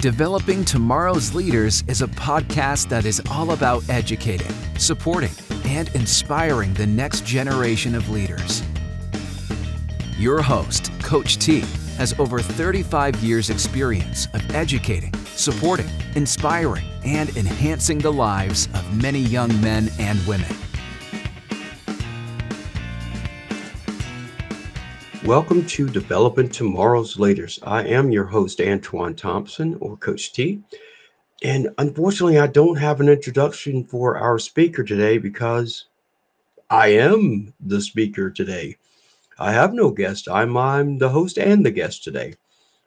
Developing Tomorrow's Leaders is a podcast that is all about educating, supporting, and inspiring the next generation of leaders. Your host, Coach T, has over 35 years' experience of educating, supporting, inspiring, and enhancing the lives of many young men and women. Welcome to Developing Tomorrow's Leaders. I am your host, Antoine Thompson, or Coach T. And unfortunately, I don't have an introduction for our speaker today because I am the speaker today. I have no guest. I'm, I'm the host and the guest today.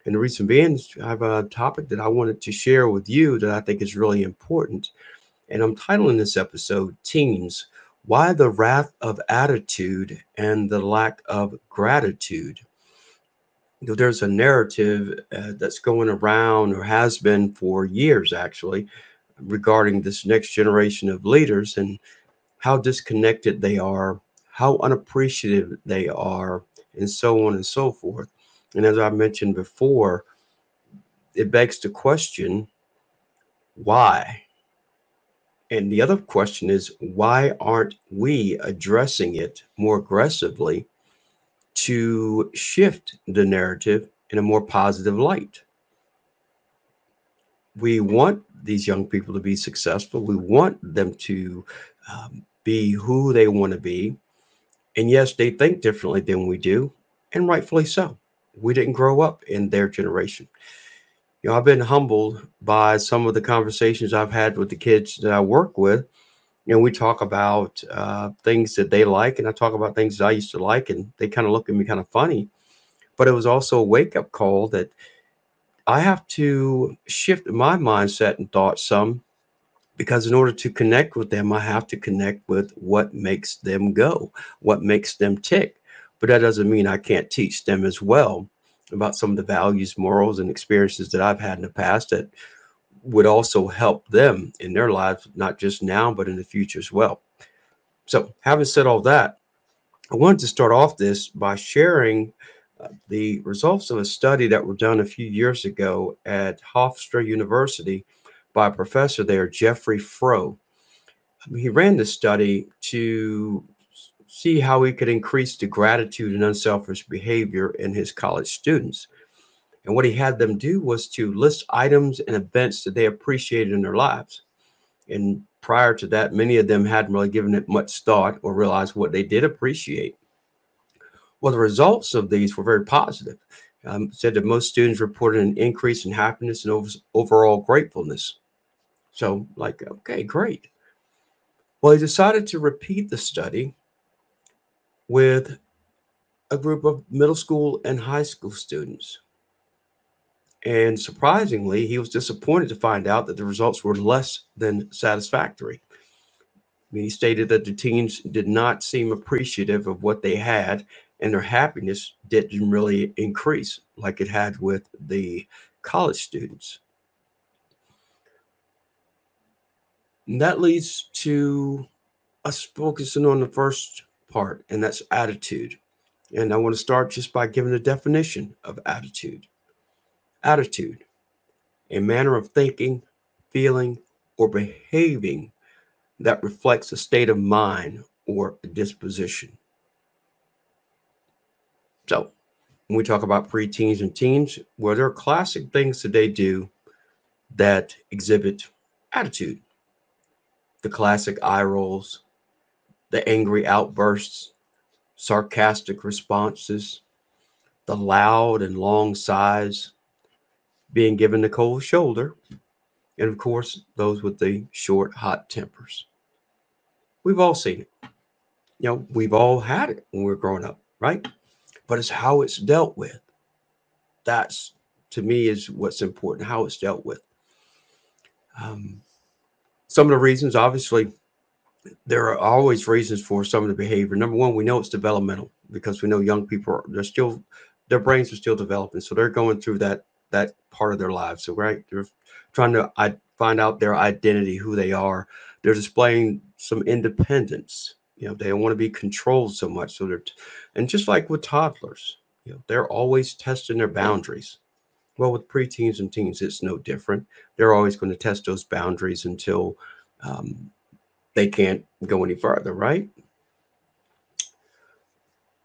And the reason being, is I have a topic that I wanted to share with you that I think is really important. And I'm titling this episode Teens Why the Wrath of Attitude and the Lack of Gratitude. There's a narrative uh, that's going around or has been for years actually regarding this next generation of leaders and how disconnected they are, how unappreciative they are, and so on and so forth. And as I mentioned before, it begs the question why? And the other question is why aren't we addressing it more aggressively to shift the narrative in a more positive light? We want these young people to be successful. We want them to um, be who they want to be. And yes, they think differently than we do, and rightfully so. We didn't grow up in their generation. You know, I've been humbled by some of the conversations I've had with the kids that I work with. Know, we talk about uh, things that they like, and I talk about things that I used to like, and they kind of look at me kind of funny. But it was also a wake up call that I have to shift my mindset and thoughts some because in order to connect with them, I have to connect with what makes them go, what makes them tick. But that doesn't mean I can't teach them as well about some of the values, morals, and experiences that I've had in the past that would also help them in their lives, not just now, but in the future as well. So, having said all that, I wanted to start off this by sharing uh, the results of a study that were done a few years ago at Hofstra University by a professor there, Jeffrey Froh. He ran this study to see how he could increase the gratitude and unselfish behavior in his college students. And what he had them do was to list items and events that they appreciated in their lives. And prior to that, many of them hadn't really given it much thought or realized what they did appreciate. Well, the results of these were very positive. Um, said that most students reported an increase in happiness and over, overall gratefulness. So, like, okay, great. Well, he decided to repeat the study with a group of middle school and high school students. And surprisingly, he was disappointed to find out that the results were less than satisfactory. He stated that the teens did not seem appreciative of what they had, and their happiness didn't really increase like it had with the college students. And that leads to us focusing on the first part, and that's attitude. And I want to start just by giving a definition of attitude. Attitude, a manner of thinking, feeling, or behaving that reflects a state of mind or a disposition. So, when we talk about preteens and teens, well, there are classic things that they do that exhibit attitude the classic eye rolls, the angry outbursts, sarcastic responses, the loud and long sighs, being given the cold shoulder, and of course, those with the short, hot tempers. We've all seen it. You know, we've all had it when we we're growing up, right? But it's how it's dealt with. That's to me is what's important, how it's dealt with. Um, some of the reasons, obviously, there are always reasons for some of the behavior. Number one, we know it's developmental because we know young people are they're still their brains are still developing, so they're going through that that part of their lives. So right, they're trying to I, find out their identity, who they are. They're displaying some independence. You know, they don't want to be controlled so much. So they're and just like with toddlers, you know, they're always testing their boundaries. Well, with preteens and teens, it's no different. They're always going to test those boundaries until um, they can't go any further, right?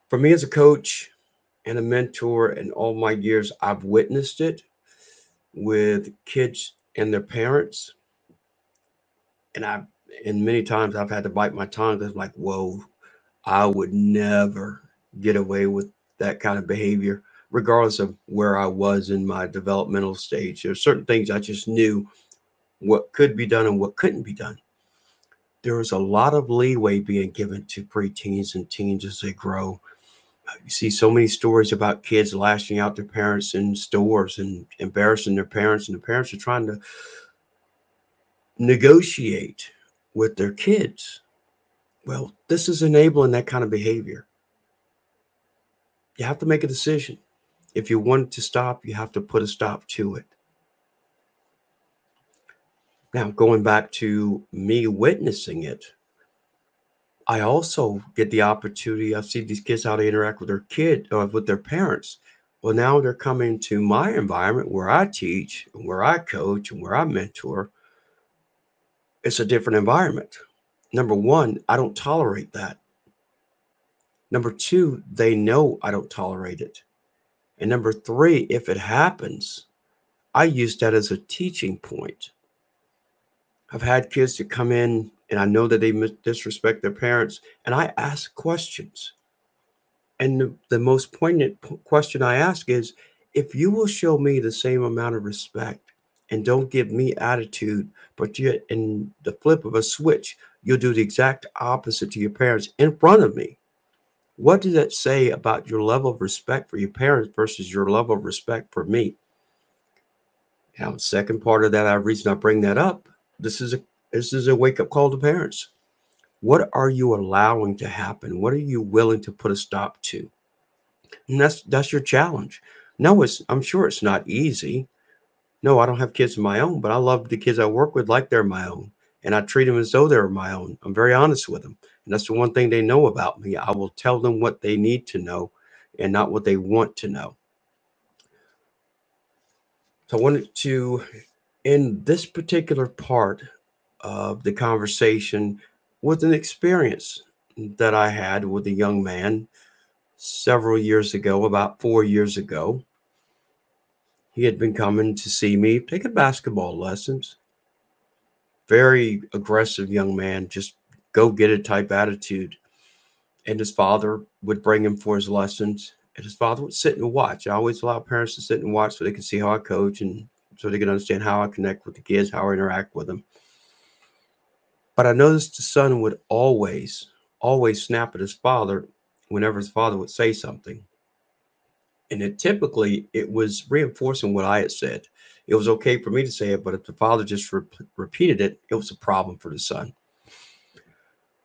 For me as a coach and a mentor in all my years, I've witnessed it with kids and their parents. And I've and many times I've had to bite my tongue because like, whoa, I would never get away with that kind of behavior, regardless of where I was in my developmental stage. There are certain things I just knew what could be done and what couldn't be done. There was a lot of leeway being given to preteens and teens as they grow. Uh, you see so many stories about kids lashing out their parents in stores and embarrassing their parents, and the parents are trying to negotiate with their kids. Well, this is enabling that kind of behavior. You have to make a decision. If you want to stop, you have to put a stop to it. Now, going back to me witnessing it, I also get the opportunity. I see these kids how they interact with their kid uh, with their parents. Well, now they're coming to my environment where I teach, and where I coach, and where I mentor. It's a different environment. Number one, I don't tolerate that. Number two, they know I don't tolerate it. And number three, if it happens, I use that as a teaching point. I've had kids that come in and I know that they disrespect their parents, and I ask questions. And the, the most poignant question I ask is if you will show me the same amount of respect and don't give me attitude, but you in the flip of a switch, you'll do the exact opposite to your parents in front of me. What does that say about your level of respect for your parents versus your level of respect for me? Now, second part of that, I reason I bring that up, this is a this is a wake up call to parents. What are you allowing to happen? What are you willing to put a stop to? And that's that's your challenge. No, it's I'm sure it's not easy. No, I don't have kids of my own, but I love the kids I work with like they're my own. And I treat them as though they're my own. I'm very honest with them. And that's the one thing they know about me. I will tell them what they need to know and not what they want to know. So I wanted to, in this particular part of the conversation, with an experience that I had with a young man several years ago, about four years ago. He had been coming to see me, taking basketball lessons. Very aggressive young man, just go get it type attitude. And his father would bring him for his lessons, and his father would sit and watch. I always allow parents to sit and watch so they can see how I coach and so they can understand how I connect with the kids, how I interact with them. But I noticed the son would always, always snap at his father whenever his father would say something. And it typically it was reinforcing what I had said. It was okay for me to say it, but if the father just re- repeated it, it was a problem for the son.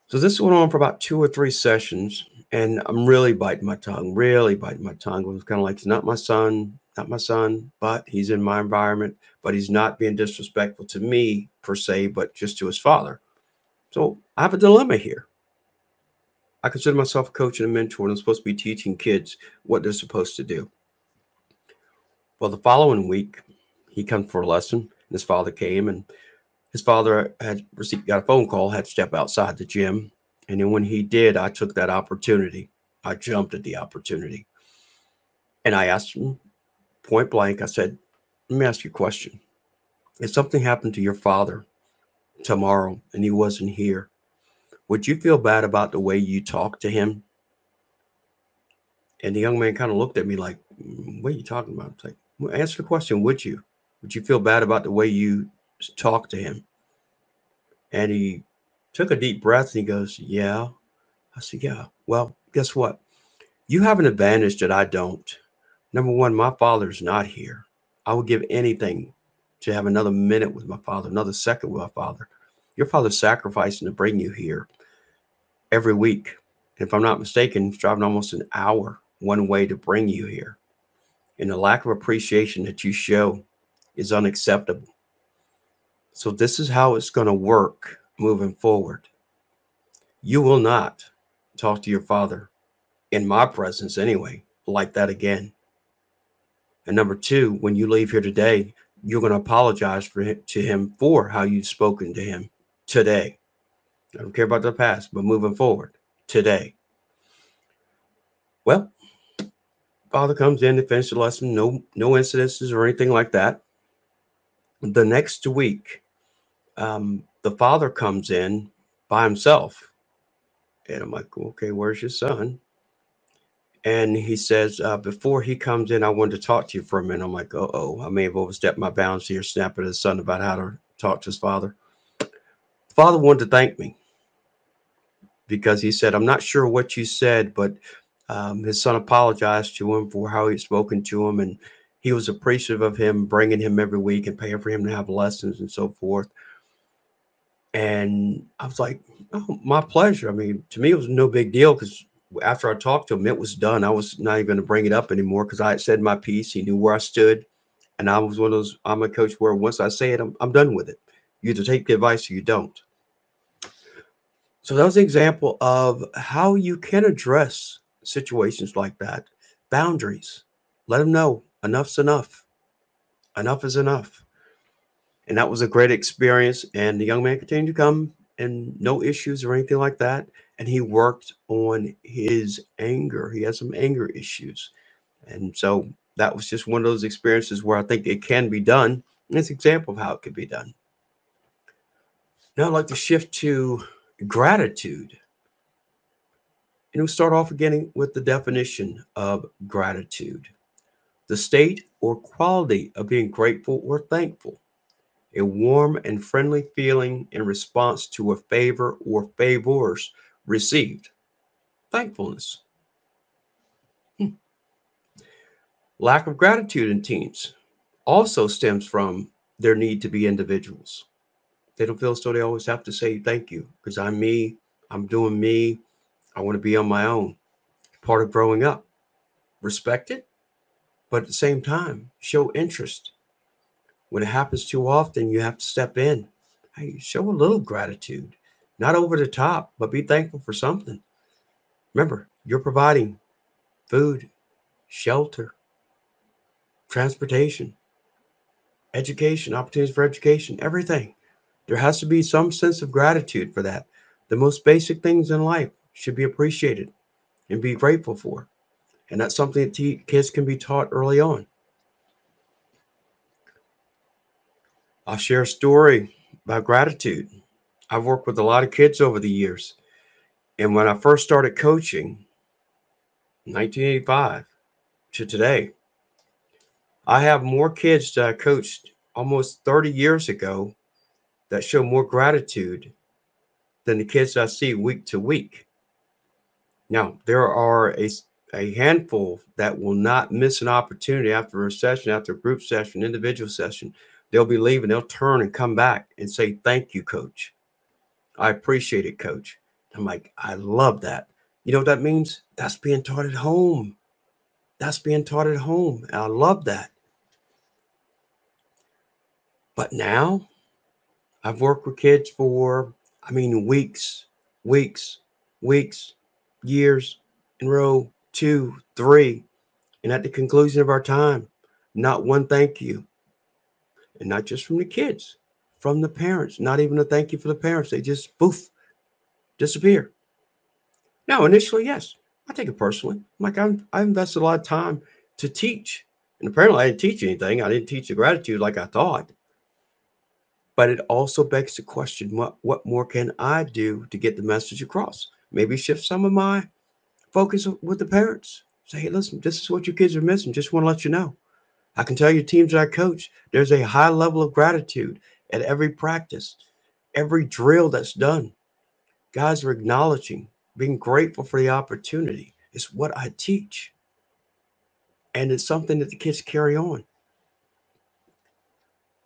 So this went on for about two or three sessions, and I'm really biting my tongue, really biting my tongue. It was kind of like, he's not my son, not my son, but he's in my environment, but he's not being disrespectful to me per se, but just to his father. So I have a dilemma here. I consider myself a coach and a mentor, and I'm supposed to be teaching kids what they're supposed to do. Well, the following week, he comes for a lesson, and his father came, and his father had received, got a phone call, had to step outside the gym. And then when he did, I took that opportunity. I jumped at the opportunity. And I asked him point blank, I said, Let me ask you a question. If something happened to your father tomorrow and he wasn't here, would you feel bad about the way you talked to him? And the young man kind of looked at me like, mm, What are you talking about? Like, well, answer the question, would you? Would you feel bad about the way you talked to him? And he took a deep breath and he goes, Yeah. I said, Yeah. Well, guess what? You have an advantage that I don't. Number one, my father's not here. I would give anything to have another minute with my father, another second with my father. Your father's sacrificing to bring you here every week. If I'm not mistaken, driving almost an hour one way to bring you here. And the lack of appreciation that you show is unacceptable. So, this is how it's going to work moving forward. You will not talk to your father in my presence anyway, like that again. And number two, when you leave here today, you're going to apologize for him, to him for how you've spoken to him today. I don't care about the past, but moving forward today. Well, father comes in to finish the lesson. No, no incidences or anything like that. The next week, um, the father comes in by himself, and I'm like, okay, where's your son? And he says, uh, before he comes in, I wanted to talk to you for a minute. I'm like, oh, oh, I may have overstepped my bounds here, snapping at his son about how to talk to his father. Father wanted to thank me because he said, I'm not sure what you said, but um, his son apologized to him for how he'd spoken to him. And he was appreciative of him bringing him every week and paying for him to have lessons and so forth. And I was like, oh, my pleasure. I mean, to me, it was no big deal because after I talked to him, it was done. I was not even going to bring it up anymore because I had said my piece. He knew where I stood. And I was one of those, I'm a coach where once I say it, I'm, I'm done with it. You either take the advice or you don't. So that was an example of how you can address situations like that. Boundaries. Let them know enough's enough. Enough is enough. And that was a great experience. And the young man continued to come and no issues or anything like that. And he worked on his anger. He had some anger issues. And so that was just one of those experiences where I think it can be done. And it's an example of how it could be done. Now I'd like to shift to gratitude. And we'll start off again with the definition of gratitude the state or quality of being grateful or thankful, a warm and friendly feeling in response to a favor or favors received. Thankfulness. Hmm. Lack of gratitude in teens also stems from their need to be individuals. They don't feel as though they always have to say thank you because I'm me, I'm doing me, I want to be on my own. Part of growing up. Respect it, but at the same time, show interest. When it happens too often, you have to step in. Hey, show a little gratitude, not over the top, but be thankful for something. Remember, you're providing food, shelter, transportation, education, opportunities for education, everything. There has to be some sense of gratitude for that. The most basic things in life should be appreciated and be grateful for. And that's something that kids can be taught early on. I'll share a story about gratitude. I've worked with a lot of kids over the years. And when I first started coaching, 1985 to today, I have more kids that I coached almost 30 years ago that show more gratitude than the kids I see week to week. Now, there are a, a handful that will not miss an opportunity after a session, after a group session, individual session. They'll be leaving, they'll turn and come back and say, Thank you, coach. I appreciate it, coach. I'm like, I love that. You know what that means? That's being taught at home. That's being taught at home. And I love that. But now I've worked with kids for, I mean, weeks, weeks, weeks, years in row two, three. And at the conclusion of our time, not one thank you. And not just from the kids, from the parents, not even a thank you for the parents. They just poof, disappear. Now, initially, yes, I take it personally. I'm like, I'm, I invested a lot of time to teach. And apparently, I didn't teach anything. I didn't teach the gratitude like I thought. But it also begs the question what, what more can I do to get the message across? Maybe shift some of my focus with the parents. Say, hey, listen, this is what your kids are missing. Just want to let you know. I can tell you, teams I coach, there's a high level of gratitude at every practice, every drill that's done. Guys are acknowledging, being grateful for the opportunity. It's what I teach. And it's something that the kids carry on.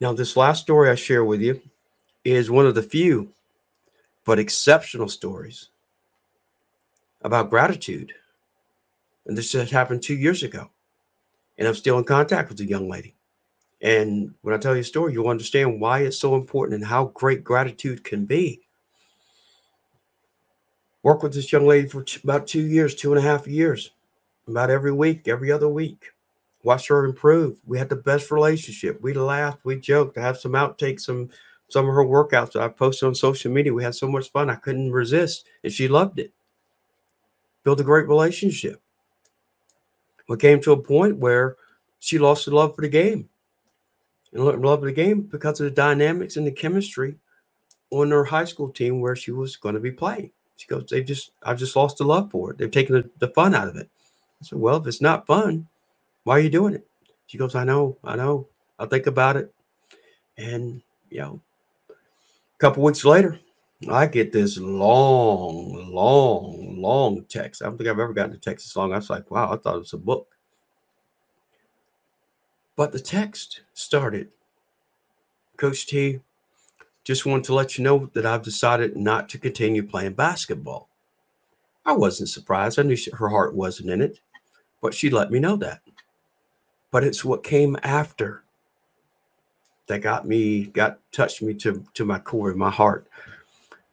Now, this last story I share with you is one of the few but exceptional stories about gratitude. And this just happened two years ago. And I'm still in contact with the young lady. And when I tell you a story, you'll understand why it's so important and how great gratitude can be. Work with this young lady for about two years, two and a half years, about every week, every other week. watched her improve. We had the best relationship. We laughed, we joked. I have some outtakes, some some of her workouts that I posted on social media. We had so much fun. I couldn't resist, and she loved it. Built a great relationship. We came to a point where she lost the love for the game. And love of the game because of the dynamics and the chemistry on her high school team where she was going to be playing. She goes, they just, I've just lost the love for it. They've taken the, the fun out of it. I said, well, if it's not fun, why are you doing it? She goes, I know, I know. I'll think about it. And, you know, a couple weeks later, I get this long, long, long text. I don't think I've ever gotten a text this long. I was like, wow, I thought it was a book. But the text started Coach T, just wanted to let you know that I've decided not to continue playing basketball. I wasn't surprised. I knew her heart wasn't in it, but she let me know that. But it's what came after that got me, got touched me to, to my core, my heart.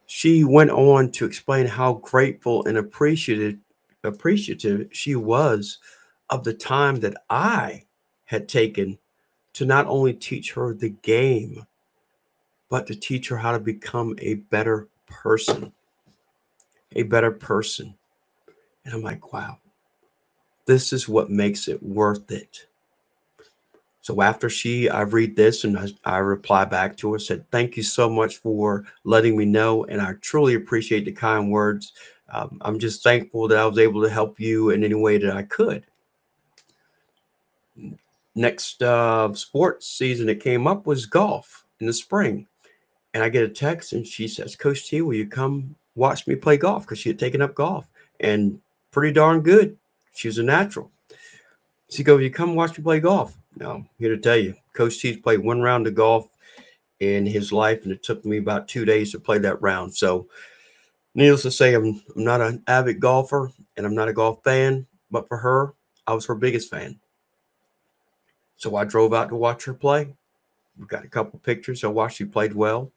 She went on to explain how grateful and appreciative appreciative she was of the time that I had taken to not only teach her the game, but to teach her how to become a better person. A better person. And I'm like, wow, this is what makes it worth it. So after she, I read this and I, reply back to her, said, Thank you so much for letting me know. And I truly appreciate the kind words. Um, I'm just thankful that I was able to help you in any way that I could next uh, sports season that came up was golf in the spring. And I get a text and she says, Coach T, will you come watch me play golf? Because she had taken up golf and pretty darn good. She was a natural. She goes, You come watch me play golf. Now, I'm here to tell you, Coach T's played one round of golf in his life, and it took me about two days to play that round. So, needless to say, I'm, I'm not an avid golfer and I'm not a golf fan, but for her, I was her biggest fan. So I drove out to watch her play. We got a couple pictures. I watched she played well.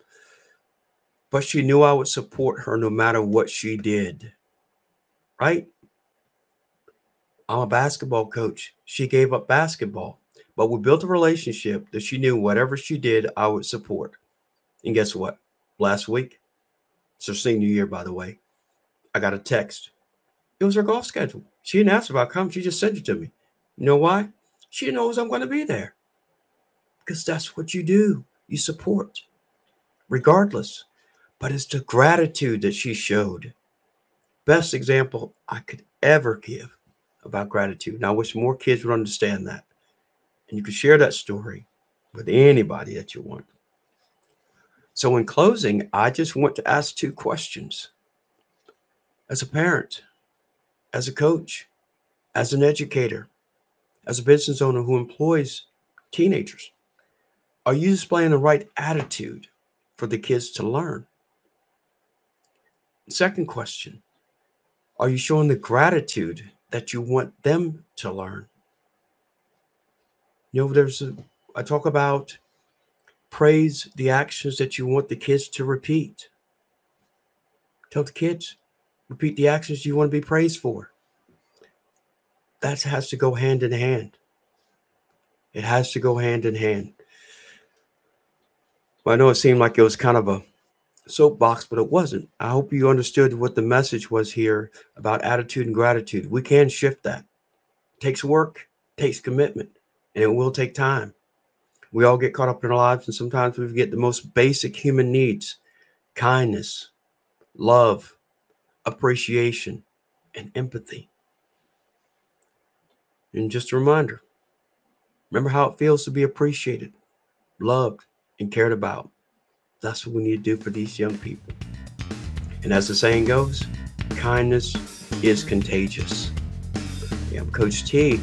But she knew I would support her no matter what she did. Right? I'm a basketball coach. She gave up basketball. But we built a relationship that she knew whatever she did, I would support. And guess what? Last week, it's her senior year, by the way, I got a text. It was her golf schedule. She didn't ask about come. She just sent it to me. You know why? She knows I'm going to be there because that's what you do. You support regardless. But it's the gratitude that she showed. Best example I could ever give about gratitude. And I wish more kids would understand that. And you can share that story with anybody that you want. So, in closing, I just want to ask two questions. As a parent, as a coach, as an educator, as a business owner who employs teenagers? Are you displaying the right attitude for the kids to learn? Second question Are you showing the gratitude that you want them to learn? You know, there's a, I talk about praise the actions that you want the kids to repeat. Tell the kids, repeat the actions you want to be praised for that has to go hand in hand. It has to go hand in hand. Well, I know it seemed like it was kind of a soapbox, but it wasn't. I hope you understood what the message was here about attitude and gratitude. We can shift that. It takes work, takes commitment, and it will take time. We all get caught up in our lives, and sometimes we forget the most basic human needs kindness, love, appreciation, and empathy. And just a reminder remember how it feels to be appreciated, loved, and cared about. That's what we need to do for these young people. And as the saying goes, kindness is contagious. Yeah, I'm Coach T,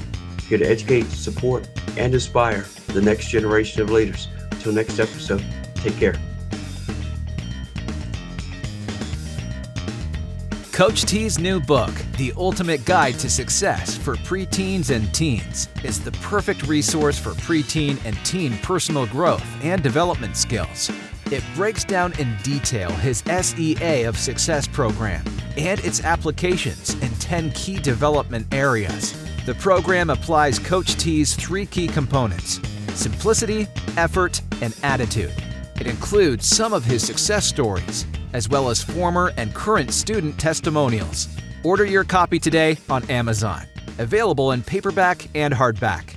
here to educate, support, and inspire the next generation of leaders. Until next episode, take care. Coach T's new book, The Ultimate Guide to Success for Preteens and Teens, is the perfect resource for preteen and teen personal growth and development skills. It breaks down in detail his SEA of Success program and its applications in 10 key development areas. The program applies Coach T's three key components simplicity, effort, and attitude. It includes some of his success stories, as well as former and current student testimonials. Order your copy today on Amazon. Available in paperback and hardback.